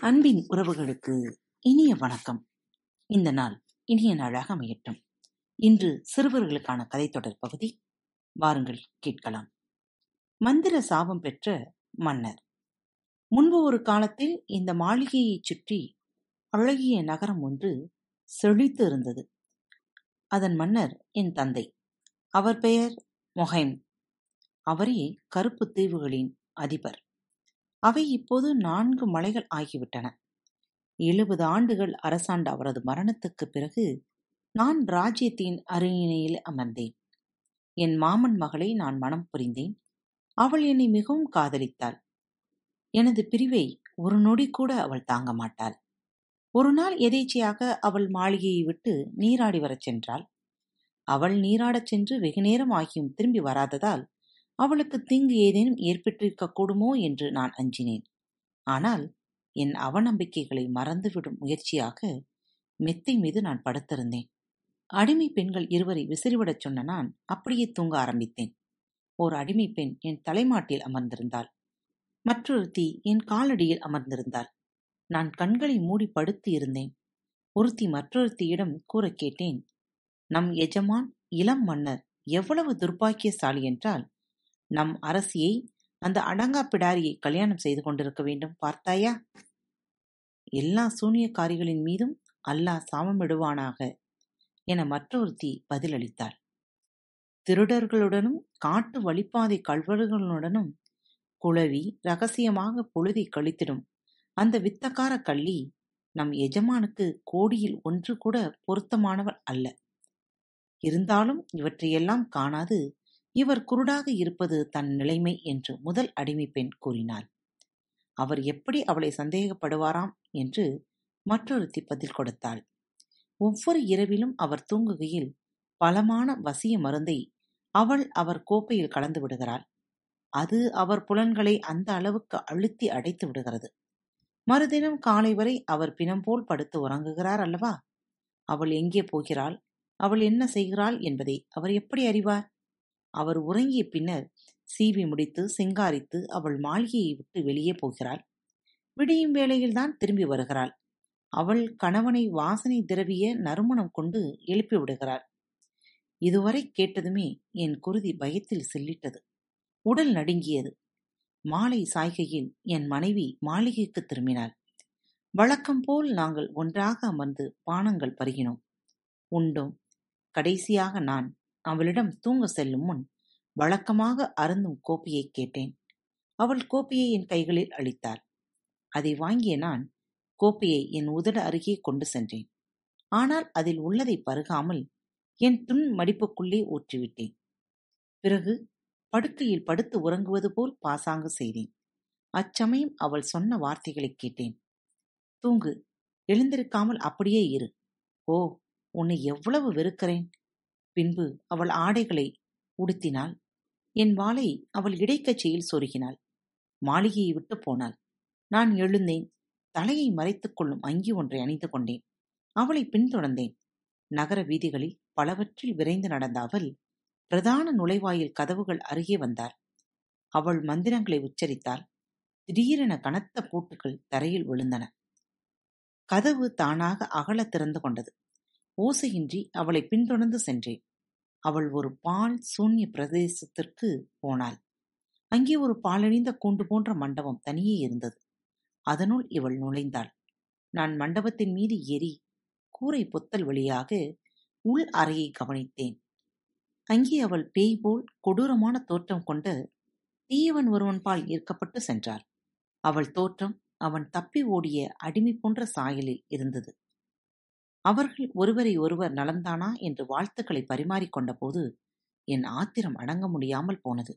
அன்பின் உறவுகளுக்கு இனிய வணக்கம். இந்த நாள் இனிய நாளாக அமையட்டும். இன்று சிறுவர்களுக்கான கதைத்தொடர் பகுதி வாருங்கள் கேட்கலாம். மந்திர சாபம் பெற்ற மன்னர். முன்பு ஒரு காலத்தில் இந்த மாளிகையைச் சுற்றி அழகிய நகரம் ஒன்று செழித்து இருந்தது. அதன் மன்னர் என் தந்தை. அவர் பெயர் மொஹைம். அவரே கருப்பு தீவுகளின் அதிபர். அவை இப்போது நான்கு மலைகள் ஆகிவிட்டன. எழுபது ஆண்டுகள் அரசாண்ட அவரது மரணத்துக்குப் பிறகு நான் ராஜ்யத்தின் அரியணையில் அமர்ந்தேன். என் மாமன் மகளை நான் மனம் புரிந்தேன். அவள் என்னை மிகவும் காதலித்தாள். எனது பிரிவை ஒரு நொடி கூட அவள் தாங்க மாட்டாள். ஒரு நாள் எதேச்சையாக அவள் மாளிகையை விட்டு நீராடி வரச் சென்றாள். அவள் நீராடச் சென்று வெகுநேரம் ஆகியும் திரும்பி வராததால் அவளுக்கு தீங்கு ஏதேனும் ஏற்பட்டிருக்கக்கூடுமோ என்று நான் அஞ்சினேன். ஆனால் என் அவநம்பிக்கைகளை மறந்துவிடும் முயற்சியாக மெத்தை மீது நான் படுத்திருந்தேன். அடிமை பெண்கள் இருவரை விசிறிவிடச் சொன்ன நான் அப்படியே தூங்க ஆரம்பித்தேன். ஓர் அடிமை பெண் என் தலைமாட்டில் அமர்ந்திருந்தாள். மற்றொருத்தி என் காலடியில் அமர்ந்திருந்தாள். நான் கண்களை மூடி படுத்து இருந்தேன். ஒருத்தி மற்றொருத்தியிடம் கூறக் கேட்டேன் நம் எஜமான் இளம் மன்னர் எவ்வளவு துர்பாக்கியசாலி என்றால் நம் அரசியை அந்த அடங்கா பிடாரியை கல்யாணம் செய்து கொண்டிருக்க வேண்டும் பார்த்தாயா? எல்லா சூனியக்காரிகளின் மீதும் அல்லாஹ் சாமமிடுவானாக என மற்றொருத்தி பதிலளித்தாள். திருடர்களுடனும் காட்டு வழிப்பாதை கல்வர்களுடனும் குழவி ரகசியமாக பொழுதை கழித்திடும் அந்த வித்தக்கார கள்ளி நம் எஜமானுக்கு கோடியில் ஒன்று கூட பொருத்தமானவள் அல்ல. இருந்தாலும் இவற்றையெல்லாம் காணாது இவர் குருடாக இருப்பது தன் நிலைமை என்று முதல் அடிமை பெண் கூறினாள். அவர் எப்படி அவளை சந்தேகப்படுவாராம் என்று மற்றொருத்தி பதில் கொடுத்தாள். ஒவ்வொரு இரவிலும் அவர் தூங்குகையில் பலமான வசிய மருந்தை அவள் அவர் கோப்பையில் கலந்து விடுகிறாள். அது அவர் புலன்களை அந்த அளவுக்கு அழுத்தி அடைத்து விடுகிறது. மறுதினம் காலை வரை அவர் பிணம் போல் படுத்து உறங்குகிறார் அல்லவா? அவள் எங்கே போகிறாள்? அவள் என்ன செய்கிறாள் என்பதை அவர் எப்படி அறிவார்? அவர் உறங்கிய பின்னர் சீவி முடித்து சிங்காரித்து அவள் மாளிகையை விட்டு வெளியே போகிறாள். விடியும் வேளையில்தான் திரும்பி வருகிறாள். அவள் கணவனை வாசனை திரவிய நறுமணம் கொண்டு எழுப்பி விடுகிறாள். இதுவரை கேட்டதுமே என் குருதி பயத்தில் செல்லிட்டது. உடல் நடுங்கியது. மாலை சாய்கையில் என் மனைவி மாளிகைக்கு திரும்பினாள். வழக்கம் போல் நாங்கள் ஒன்றாக அமர்ந்து பானங்கள் பருகினோம். உண்டும் கடைசியாக நான் அவளிடம் தூங்க செல்லும் முன் வழக்கமாக அருந்தும் கோப்பையை கேட்டேன். அவள் கோப்பையை என் கைகளில் அளித்தாள். அதை வாங்கிய நான் கோப்பையை என் உதட அருகே கொண்டு சென்றேன். ஆனால் அதில் உள்ளதை பருகாமல் என் துண் மடிப்புக்குள்ளே ஊற்றிவிட்டேன். பிறகு படுக்கையில் படுத்து உறங்குவது போல் பாசாங்கு செய்தேன். அச்சமயம் அவள் சொன்ன வார்த்தைகளைக் கேட்டேன். தூங்கு எழுந்திருக்காமல் அப்படியே இரு. ஓ உன்னை எவ்வளவு வெறுக்கிறேன்? பின்பு அவள் ஆடைகளை உடுத்தினாள். என் வாளை அவள் இடைக்கச்சையில் சொருகினாள். மாளிகையை விட்டு போனாள். நான் எழுந்தேன். தலையை மறைத்துக் கொள்ளும் அங்கி ஒன்றை அணிந்து கொண்டேன். அவளை பின்தொடர்ந்தேன். நகர வீதிகளில் பலவற்றில் விரைந்து நடந்த அவள் பிரதான நுழைவாயில் கதவுகள் அருகே வந்தார் அவள் மந்திரங்களை உச்சரித்தால் திடீரென கனத்த பூட்டுகள் தரையில் விழுந்தன. கதவு தானாக அகல திறந்து கொண்டது. ஓசையின்றி அவளை பின்தொடர்ந்து சென்றேன். அவள் ஒரு பால் சூன்ய பிரதேசத்திற்கு போனாள். அங்கே ஒரு பாலணிந்த கூண்டு போன்ற மண்டபம் தனியே இருந்தது. அதனுள் இவள் நுழைந்தாள். நான் மண்டபத்தின் மீது ஏறி கூரை பொத்தல் வழியாக உள் அறையை கவனித்தேன். அங்கே அவள் பேய் போல் கொடூரமான தோற்றம் கொண்ட தீயவன் ஒருவன் பால் ஈர்க்கப்பட்டு சென்றாள். அவள் தோற்றம் அவன் தப்பி ஓடிய அடிமை போன்ற சாயலில் இருந்தது. அவர்கள் ஒருவரை ஒருவர் நலந்தானா என்று வாழ்த்துக்களை பரிமாறிக்கொண்ட போது என் ஆத்திரம் அடங்க முடியாமல் போனது.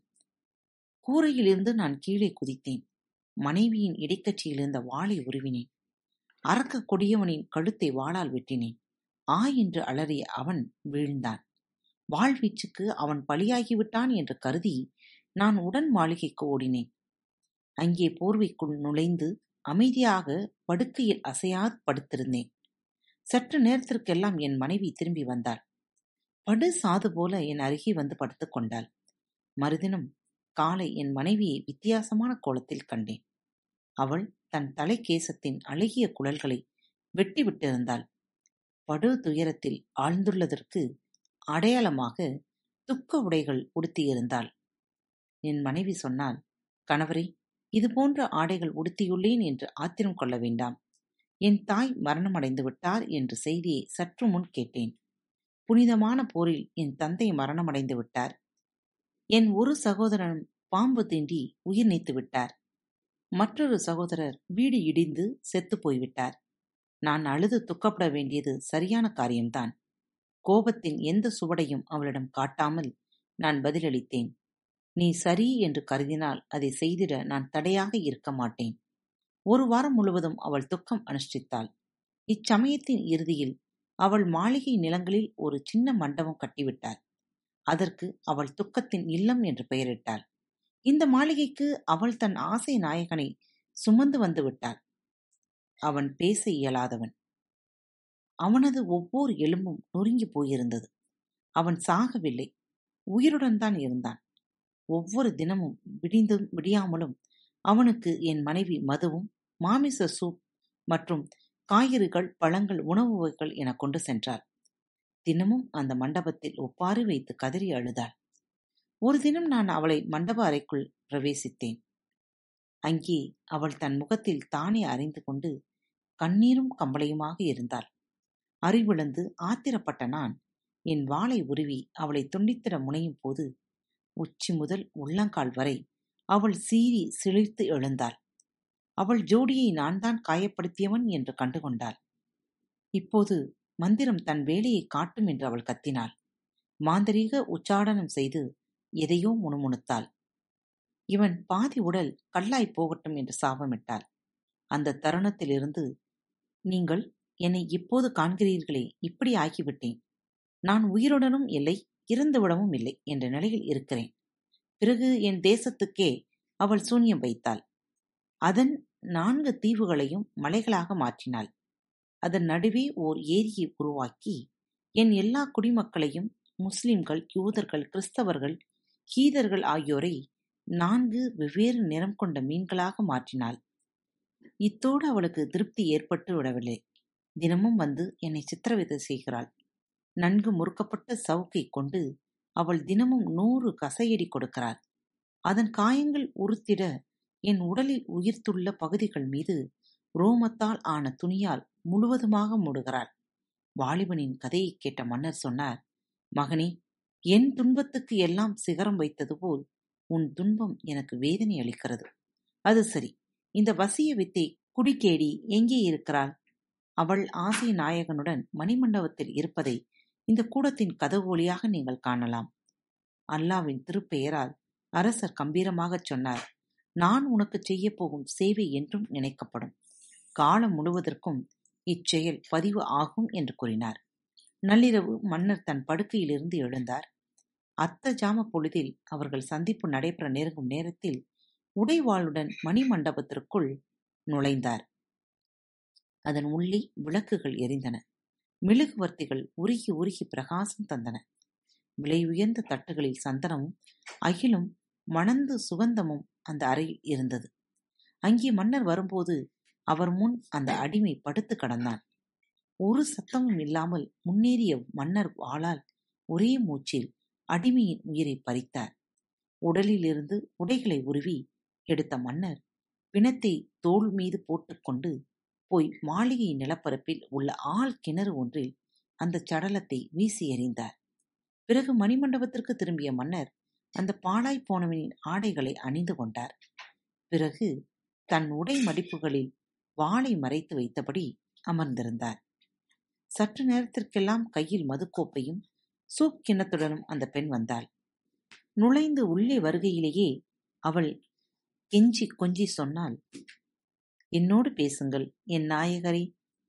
கூரையிலிருந்து நான் கீழே குதித்தேன். மனைவியின் இடைக்கட்சியிலிருந்த வாளை உருவினேன். அரக்க கொடியவனின் கழுத்தை வாளால் வெட்டினேன். ஆ என்று அலறிய அவன் வீழ்ந்தான். வாழ்வீச்சுக்கு அவன் பலியாகிவிட்டான் என்று கருதி நான் உடன் மாளிகைக்கு ஓடினேன். அங்கே போர்வைக்குள் நுழைந்து அமைதியாக படுக்கையில் அசையாது படுத்திருந்தேன். சற்று நேரத்திற்கெல்லாம் என் மனைவி திரும்பி வந்தாள். படு சாது போல என் அருகே வந்து படுத்து கொண்டாள். மறுதினம் காலை என் மனைவியை வித்தியாசமான கோலத்தில் கண்டேன். அவள் தன் தலைக்கேசத்தின் அழகிய குழல்களை வெட்டிவிட்டிருந்தாள் படு துயரத்தில் ஆழ்ந்துள்ளதற்கு அடையாளமாக துக்க உடைகள் உடுத்தியிருந்தாள் என் மனைவி சொன்னால் கணவரே இதுபோன்ற ஆடைகள் உடுத்தியுள்ளேன் என்று ஆத்திரம் கொள்ள வேண்டாம். என் தாய் மரணமடைந்து விட்டார் என்ற செய்தியை சற்று முன் கேட்டேன். புனிதமான போரில் என் தந்தை மரணமடைந்து விட்டார். என் ஒரு சகோதரன் பாம்பு தீண்டி உயிர் நீத்து விட்டார். மற்றொரு சகோதரர் வீடு இடிந்து செத்து போய்விட்டார். நான் அழுது துக்கப்பட வேண்டியது சரியான காரியம்தான். கோபத்தின் எந்த சுவடையும் அவளிடம் காட்டாமல் நான் பதிலளித்தேன். நீ சரி என்று கருதினால் அதை செய்திட நான் தடையாக இருக்க மாட்டேன். ஒரு வாரம் முழுவதும் அவள் துக்கம் அனுஷ்டித்தாள். இச்சமயத்தின் இறுதியில் அவள் மாளிகை நிலங்களில் ஒரு சின்ன மண்டபம் கட்டிவிட்டாள். அதற்கு அவள் துக்கத்தின் இல்லம் என்று பெயரிட்டாள். இந்த மாளிகைக்கு அவள் தன் ஆசை நாயகனை சுமந்து வந்து விட்டாள். அவன் பேச இயலாதவன். அவனது ஒவ்வொரு எலும்பும் நொறுங்கி போயிருந்தது. அவன் சாகவில்லை. உயிருடன் தான் இருந்தான். ஒவ்வொரு தினமும் விடிந்தும் விடியாமலும் அவனுக்கு என் மனைவி மதுவும் மாமிச சூப் மற்றும் காய்கறிகள் பழங்கள் உணவு வகைகள் என கொண்டு சென்றார் தினமும் அந்த மண்டபத்தில் ஒப்பாரி வைத்து கதறி அழுதாள். ஒரு தினம் நான் அவளை மண்டப அறைக்குள் பிரவேசித்தேன். அங்கே அவள் தன் முகத்தில் தானே அறிந்து கொண்டு கண்ணீரும் கம்பளையுமாக இருந்தாள். அறிவிழந்து ஆத்திரப்பட்ட நான் என் வாளை உருவி அவளை துண்டித்திட முனையும் போது உச்சி முதல் உள்ளங்கால் வரை அவள் சீறி சிலிர்த்து எழுந்தாள். அவள் ஜோடியை நான் தான் காயப்படுத்தியவன் என்று கண்டுகொண்டாள். இப்போது மந்திரம் தன் வேலையை காட்டும் என்று அவள் கத்தினாள். மாந்தரீக உச்சாடனம் செய்து எதையோ முணுமுணுத்தாள். இவன் பாதி உடல் கல்லாய் போகட்டும் என்று சாபமிட்டாள். அந்த தருணத்திலிருந்து நீங்கள் என்னை இப்போது காண்கிறீர்களே இப்படி ஆகிவிட்டேன். நான் உயிருடனும் இல்லை இறந்துவிடவும் இல்லை என்ற நிலையில் இருக்கிறேன். பிறகு என் தேசத்துக்கே அவள் சூன்யம் வைத்தாள். அதன் நான்கு தீவுகளையும் மலைகளாக மாற்றினாள். அதன் நடுவே ஓர் ஏரியை உருவாக்கி என் எல்லா குடிமக்களையும் முஸ்லிம்கள் யூதர்கள் கிறிஸ்தவர்கள் கீதர்கள் ஆகியோரை நான்கு வெவ்வேறு நிறம் கொண்ட மீன்களாக மாற்றினாள். இத்தோடு அவளுக்கு திருப்தி ஏற்பட்டு விடவில்லை. தினமும் வந்து என்னை சித்திரவதை செய்கிறாள். நன்கு முறுக்கப்பட்ட சவுக்கை கொண்டு அவள் தினமும் நூறு கசையடி கொடுக்கிறாள். அதன் காயங்கள் உறுத்திட என் உடலில் உயிர்த்துள்ள பகுதிகள் மீது ரோமத்தால் ஆன துணியால் முழுவதுமாக மூடுகிறாள். வாலிபனின் கதையை கேட்ட மன்னர் சொன்னார் மகனே என் துன்பத்துக்கு எல்லாம் சிகரம் வைத்தது போல் உன் துன்பம் எனக்கு வேதனை அளிக்கிறது. அது சரி இந்த வசிய வித்தை குடிக்கேடி எங்கே இருக்கிறாள்? அவள் ஆசை நாயகனுடன் மணிமண்டபத்தில் இருப்பதை இந்த கூடத்தின் கதவு வழியாக நீங்கள் காணலாம். அல்லாவின் திருப்பெயரால் அரசர் கம்பீரமாகச் சொன்னார் நான் உனக்கு செய்ய போகும் சேவை என்றும் நினைக்கப்படும். காலம் முழுவதற்கும் இச்செயல் பதிவு ஆகும் என்று கூறினார். நள்ளிரவு மன்னர் தன் படுக்கையிலிருந்து எழுந்தார். அத்த ஜாம பொழுதில் அவர்கள் சந்திப்பு நடைபெற நெருங்கும் நேரத்தில் உடைவாளுடன் மணிமண்டபத்திற்குள் நுழைந்தார். அதன் உள்ளே விளக்குகள் எரிந்தன. மெழுகுவர்த்திகள் உருகி உருகி பிரகாசம் தந்தன. விலை உயர்ந்த தட்டுகளில் சந்தனமும் அகிலும் மணந்து சுகந்தமும் அந்த அறையில் இருந்தது. அங்கே மன்னர் வரும்போது அவர் முன் அந்த அடிமை படுத்து கடந்தான். ஒரு சத்தமும் இல்லாமல் முன்னேறிய மன்னர் வாளால் ஒரே மூச்சில் அடிமையின் உயிரை பறித்தார். உடலிலிருந்து உடைகளை உருவி எடுத்த மன்னர் பிணத்தை தோல் மீது போட்டுக்கொண்டு போய் மாளிகை நிலப்பரப்பில் உள்ள ஆள் கிணறு ஒன்றில் அந்த சடலத்தை வீசி எறிந்தார். பிறகு மணிமண்டபத்திற்கு திரும்பிய மன்னர் அந்த பாழாய் போனவனின் ஆடைகளை அணிந்து கொண்டார். பிறகு தன் உடை மடிப்புகளில் வாளை மறைத்து வைத்தபடி அமர்ந்திருந்தார். சற்று நேரத்திற்கெல்லாம் கையில் மதுக்கோப்பையும் சூப் கிண்ணத்துடனும் அந்த பெண் வந்தாள். நுழைந்து உள்ளே வருகையிலேயே அவள் கெஞ்சி கொஞ்சி சொன்னால் என்னோடு பேசுங்கள் என் நாயகரை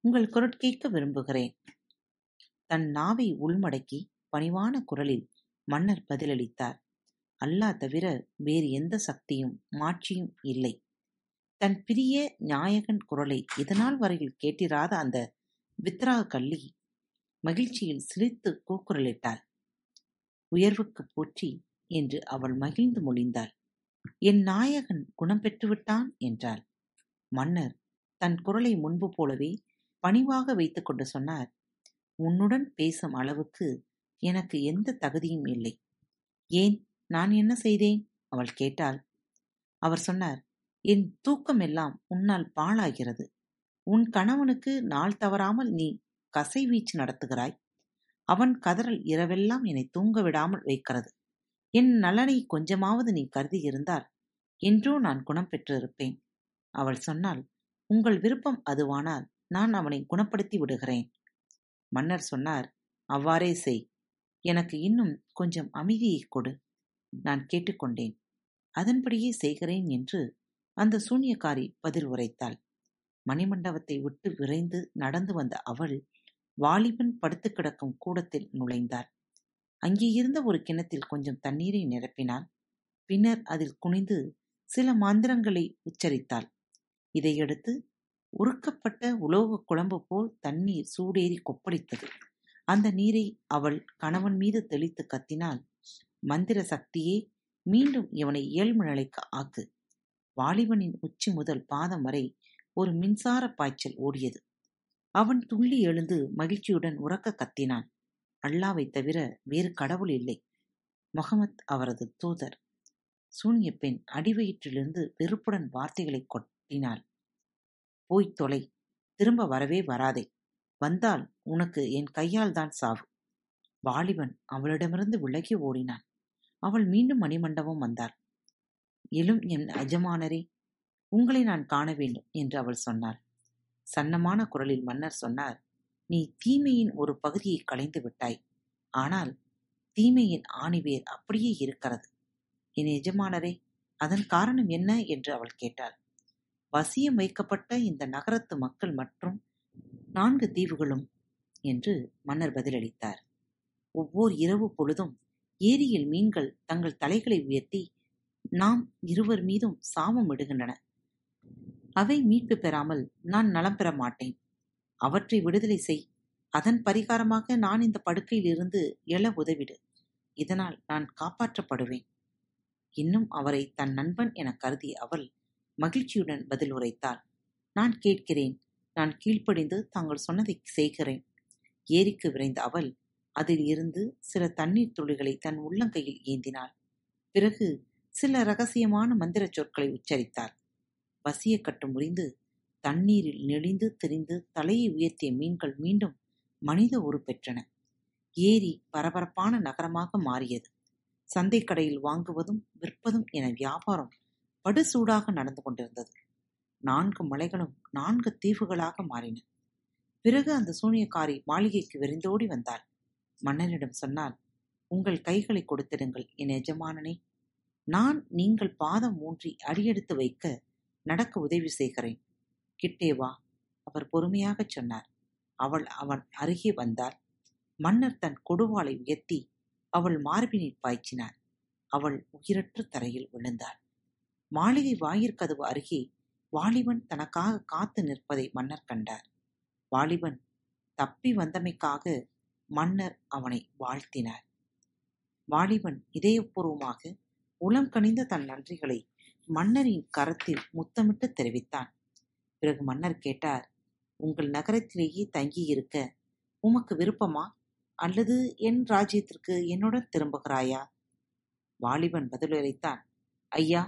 உங்கள் குரட்கேட்க விரும்புகிறேன். தன் நாவை உள்மடக்கி பணிவான குரலில் மன்னர் பதிலளித்தார். அல்லா தவிர வேறு எந்த சக்தியும் மாட்சியும் இல்லை. தன் பிரிய நாயகன் குரலை இதனால் வரையில் கேட்டிராத அந்த வித்ரா கள்ளி மகிழ்ச்சியில் சிரித்து கூக்குரலிட்டாள். உயர்வுக்கு போற்றி என்று அவள் மகிழ்ந்து மொழிந்தாள். என் நாயகன் குணம் பெற்றுவிட்டான் என்றாள். மன்னர் தன் குரலை முன்பு போலவே பணிவாக வைத்துக்கொண்டு சொன்னார் உன்னுடன் பேசும் அளவுக்கு எனக்கு எந்த தகுதியும் இல்லை. ஏன் நான் என்ன செய்தேன்? அவள் கேட்டாள். அவர் சொன்னார் என் தூக்கம் எல்லாம் உன்னால் பாழாகிறது. உன் கணவனுக்கு நாள் தவறாமல் நீ கசை வீச்சு நடத்துகிறாய். அவன் கதறல் இரவெல்லாம் என்னை தூங்க விடாமல் வைக்கிறது. என் நலனை கொஞ்சமாவது நீ கருதி இருந்தால் என்றோ நான் குணம் பெற்றிருப்பேன். அவள் சொன்னால் உங்கள் விருப்பம் அதுவானால் நான் அவனை குணப்படுத்தி விடுகிறேன். மன்னர் சொன்னார் அவ்வாறே செய். எனக்கு இன்னும் கொஞ்சம் அமைதியை கொடு. நான் கேட்டுக்கொண்டேன் அதன்படியே செய்கிறேன் என்று அந்த சூன்யக்காரி பதில் உரைத்தாள். மணிமண்டபத்தை விட்டு விரைந்து நடந்து வந்த அவள் வாலிபன் படுத்து கிடக்கும் கூடத்தில் நுழைந்தாள். அங்கே இருந்த ஒரு கிணத்தில் கொஞ்சம் தண்ணீரை நிரப்பினாள். பின்னர் அதில் குனிந்து சில மந்திரங்களை உச்சரித்தாள். இதையடுத்து உருக்கப்பட்ட உலோக குழம்பு போல் தண்ணீர் சூடேறி கொப்பளித்தது. அந்த நீரை அவள் கணவன் மீது தெளித்து கத்தினால் மந்திர சக்தியே மீண்டும் இவனை இயல்பு நிலைக்கு ஆக்கு. வாலிபனின் உச்சி முதல் பாதம் வரை ஒரு மின்சார பாய்ச்சல் ஓடியது. அவன் துள்ளி எழுந்து மகிழ்ச்சியுடன் உறக்க கத்தினான். அல்லாவை தவிர வேறு கடவுள் இல்லை. முகமத் அவரது தூதர். சூனிய பெண் அடிவயிற்றிலிருந்து வெறுப்புடன் வார்த்தைகளை கொட்டினாள். போய்த் தொலை திரும்ப வரவே வராதே. வந்தால் உனக்கு என் கையால் தான் சாவு. வாலிபன் அவளிடமிருந்து விலகி ஓடினான். அவள் மீண்டும் மணிமண்டபம் வந்தாள். எழும் என் அஜமானரே உங்களை நான் காண வேண்டும் என்று அவள் சொன்னாள். சன்னமான குரலில் மன்னர் சொன்னார் நீ தீமையின் ஒரு பகுதியை களைந்து விட்டாய். ஆனால் தீமையின் ஆணிவேர் அப்படியே இருக்கிறது. என் எஜமானரே அதன் காரணம் என்ன? என்று அவள் கேட்டாள். வசியம் வைக்கப்பட்ட இந்த நகரத்து மக்கள் மற்றும் நான்கு தீவுகளும் என்று மன்னர் பதிலளித்தார். ஒவ்வொரு இரவு பொழுதும் ஏரியில் மீன்கள் தங்கள் தலைகளை உயர்த்தி நாம் இருவர் மீதும் சாபம் இடுகின்றன. அவை மீட்பு பெறாமல் நான் நலம் பெற மாட்டேன். அவற்றை விடுதலை செய். அதன் பரிகாரமாக நான் இந்த படுக்கையில் இருந்து எழ உதவிடு. இதனால் நான் காப்பாற்றப்படுவேன் இன்னும் அவரை தன் நண்பன் என கருதி அவள் மகிழ்ச்சியுடன் பதில் உரைத்தாள். நான் கேட்கிறேன். நான் கீழ்ப்படிந்து தாங்கள் சொன்னதை செய்கிறேன். ஏரிக்கு விரைந்த அவள் அதில் இருந்து சில தண்ணீர் துளிகளை தன் உள்ளங்கையில் ஏந்தினாள். பிறகு சில ரகசியமான மந்திரச் சொற்களை உச்சரித்தாள். வசிய கட்டு முறிந்து தண்ணீரில் நெளிந்து திரிந்து தலையை உயர்த்திய மீன்கள் மீண்டும் மனித உரு பெற்றன. ஏரி பரபரப்பான நகரமாக மாறியது. சந்தைக்கடையில் வாங்குவதும் விற்பதும் என வியாபாரம் படுசூடாக நடந்து கொண்டிருந்தது. நான்கு மலைகளும் நான்கு தீவுகளாக மாறின. பிறகு அந்த சூனியக்காரி மாளிகைக்கு விரைந்தோடி வந்தாள். மன்னனிடம் சொன்னால் உங்கள் கைகளை கொடுத்திடுங்கள் என் எஜமானனே. நான் நீங்கள் பாதம் ஊன்றி அடியெடுத்து வைக்க நடக்க உதவி செய்கிறேன். கிட்டே வா அவர் பொறுமையாகச் சொன்னார். அவள் அவன் அருகே வந்தாள். மன்னர் தன் கொடுவாளை உயர்த்தி அவள் மார்பினை பாய்ச்சினார். அவள் உயிரற்ற தரையில் விழுந்தாள். மாளிகை வாயிற்கதவு அருகே வாலிபன் தனக்காக காத்து நிற்பதை மன்னர் கண்டார். வாலிபன் தப்பி வந்தமைக்காக மன்னர் அவனை வாழ்த்தினார். வாலிபன் இதயபூர்வமாக உளம் கனிந்த தன் நன்றிகளை மன்னரின் கரத்தில் முத்தமிட்டு தெரிவித்தான். பிறகு மன்னர் கேட்டார் உங்கள் நகரத்திலேயே தங்கியிருக்க உமக்கு விருப்பமா? அல்லது என் ராஜ்யத்திற்கு என்னுடன் திரும்புகிறாயா? வாலிபன் பதிலளித்தான் ஐயா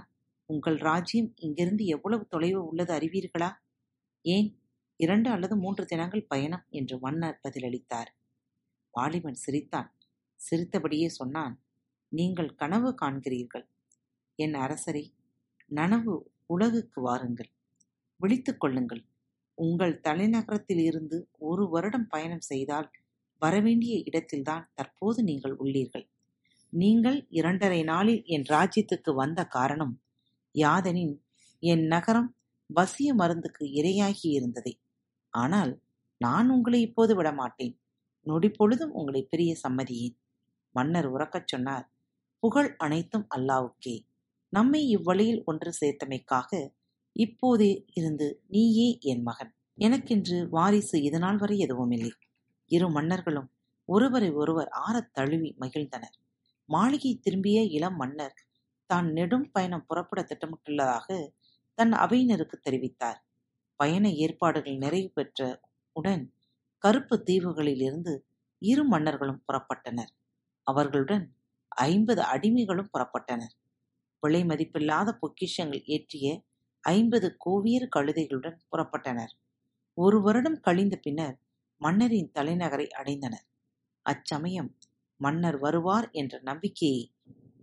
உங்கள் ராஜ்யம் இங்கிருந்து எவ்வளவு தொலைவு உள்ளது அறிவீர்களா? ஏன்? இரண்டு அல்லது மூன்று தினங்கள் பயணம் என்று மன்னர் பதிலளித்தார். வாலிபன் சிரித்தான். சிரித்தபடியே சொன்னான் நீங்கள் கனவு காண்கிறீர்கள். என் அரசரே நனவு உலகுக்கு வாருங்கள். விழித்துக் கொள்ளுங்கள். உங்கள் தலைநகரத்தில் இருந்து ஒரு வருடம் பயணம் செய்தால் வரவேண்டிய இடத்தில்தான் தற்போது நீங்கள் உள்ளீர்கள். நீங்கள் இரண்டரை நாளில் என் ராஜ்யத்துக்கு வந்த காரணம் யாதெனின் என் நகரம் வசிய மருந்துக்கு இரையாகி இருந்ததே. ஆனால் நான் உங்களை இப்போது விடமாட்டேன். நொடி பொழுதும் உங்களை பிரிய சம்மதியேன். மன்னர் உறக்கச் சொன்னார் புகழ் அனைத்தும் அல்லாவுக்கே. நம்மை இவ்வழியில் ஒன்று சேர்த்தமைக்காக இப்போதே இருந்து நீயே என் மகன். எனக்கென்று வாரிசு இதனால் வரை எதுவுமில்லை. இரு மன்னர்களும் ஒருவரை ஒருவர் ஆறத் தழுவி மகிழ்ந்தனர். மாளிகை திரும்பிய இளம் மன்னர் தான் நெடும் பயணம் புறப்பட திட்டமிட்டுள்ளதாக தன் அவையினருக்கு தெரிவித்தார். பயண ஏற்பாடுகள் நிறைவு பெற்ற உடன் கருப்பு தீவுகளிலிருந்து இரு மன்னர்களும் புறப்பட்டனர். அவர்களுடன் ஐம்பது அடிமைகளும் புறப்பட்டனர். விலை மதிப்பில்லாத பொக்கிஷங்கள் ஏற்றிய ஐம்பது கோவியர் கழுதைகளுடன் புறப்பட்டனர். ஒரு வருடம் கழிந்த பின்னர் மன்னரின் தலைநகரை அடைந்தனர். அச்சமயம் மன்னர் வருவார் என்ற நம்பிக்கையை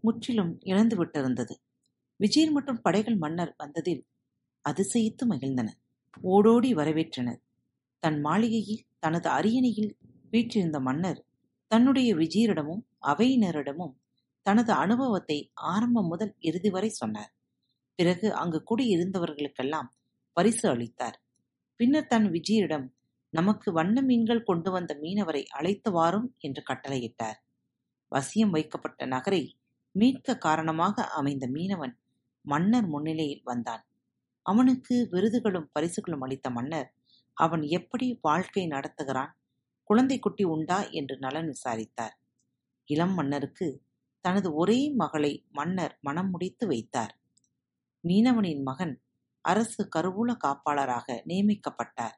முற்றிலும் இழந்து விட்டிருந்தது. விஜயன் மற்றும் படைகள் மன்னர் வந்ததில் அதிசயித்து மகிழ்ந்தனர் ஓடோடி வரவேற்றனர். தன் மாளிகையில் தனது அரியணையில் வீற்றிருந்த மன்னர் தன்னுடைய விஜயரிடமும் அவையினரிடமும் தனது அனுபவத்தை ஆரம்பம் முதல் இறுதி வரை சொன்னார். பிறகு அங்கு குடியிருந்தவர்களுக்கெல்லாம் பரிசு அளித்தார். பின்னர் தன் விஜயரிடம் நமக்கு வண்ண மீன்கள் கொண்டு வந்த மீனவரை அழைத்து வாரும் என்று கட்டளையிட்டார். வசியம் வைக்கப்பட்ட நகரை மீட்க காரணமாக அமைந்த மீனவன் மன்னர் முன்னிலையில் வந்தான். அவனுக்கு விருதுகளும் பரிசுகளும் அளித்த மன்னர் அவன் எப்படி வாழ்க்கை நடத்துகிறான்? குழந்தை குட்டி உண்டா? என்று நலன் விசாரித்தார். இளம் மன்னருக்கு தனது ஒரே மகளை மன்னர் மனம் முடித்து வைத்தார். மீனவனின் மகன் அரசு கருவூல காப்பாளராக நியமிக்கப்பட்டார்.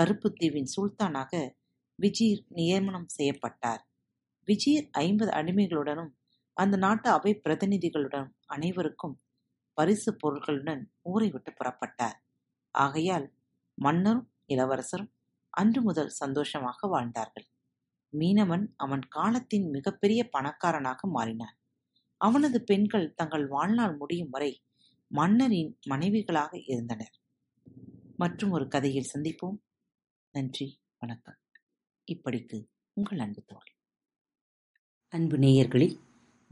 கருப்புத்தீவின் சுல்தானாக விஜீர் நியமனம் செய்யப்பட்டார். விஜீர் ஐம்பது அடிமைகளுடனும் அந்த நாட்டு அவை பிரதிநிதிகளுடன் அனைவருக்கும் பரிசு பொருட்களுடன் ஊரை விட்டு புறப்பட்டார். ஆகையால் மன்னரும் இளவரசரும் அன்று முதல் சந்தோஷமாக வாழ்ந்தார்கள். மீனவன் அவன் காலத்தின் மிகப்பெரிய பணக்காரனாக மாறினான். அவனது பெண்கள் தங்கள் வாழ்நாள் முடியும் வரை மன்னரின் மனைவிகளாக இருந்தனர். மற்றும் ஒரு கதையில் சந்திப்போம். நன்றி வணக்கம். இப்படிக்கு உங்கள் அன்பு தோழி. அன்பு நேயர்களில்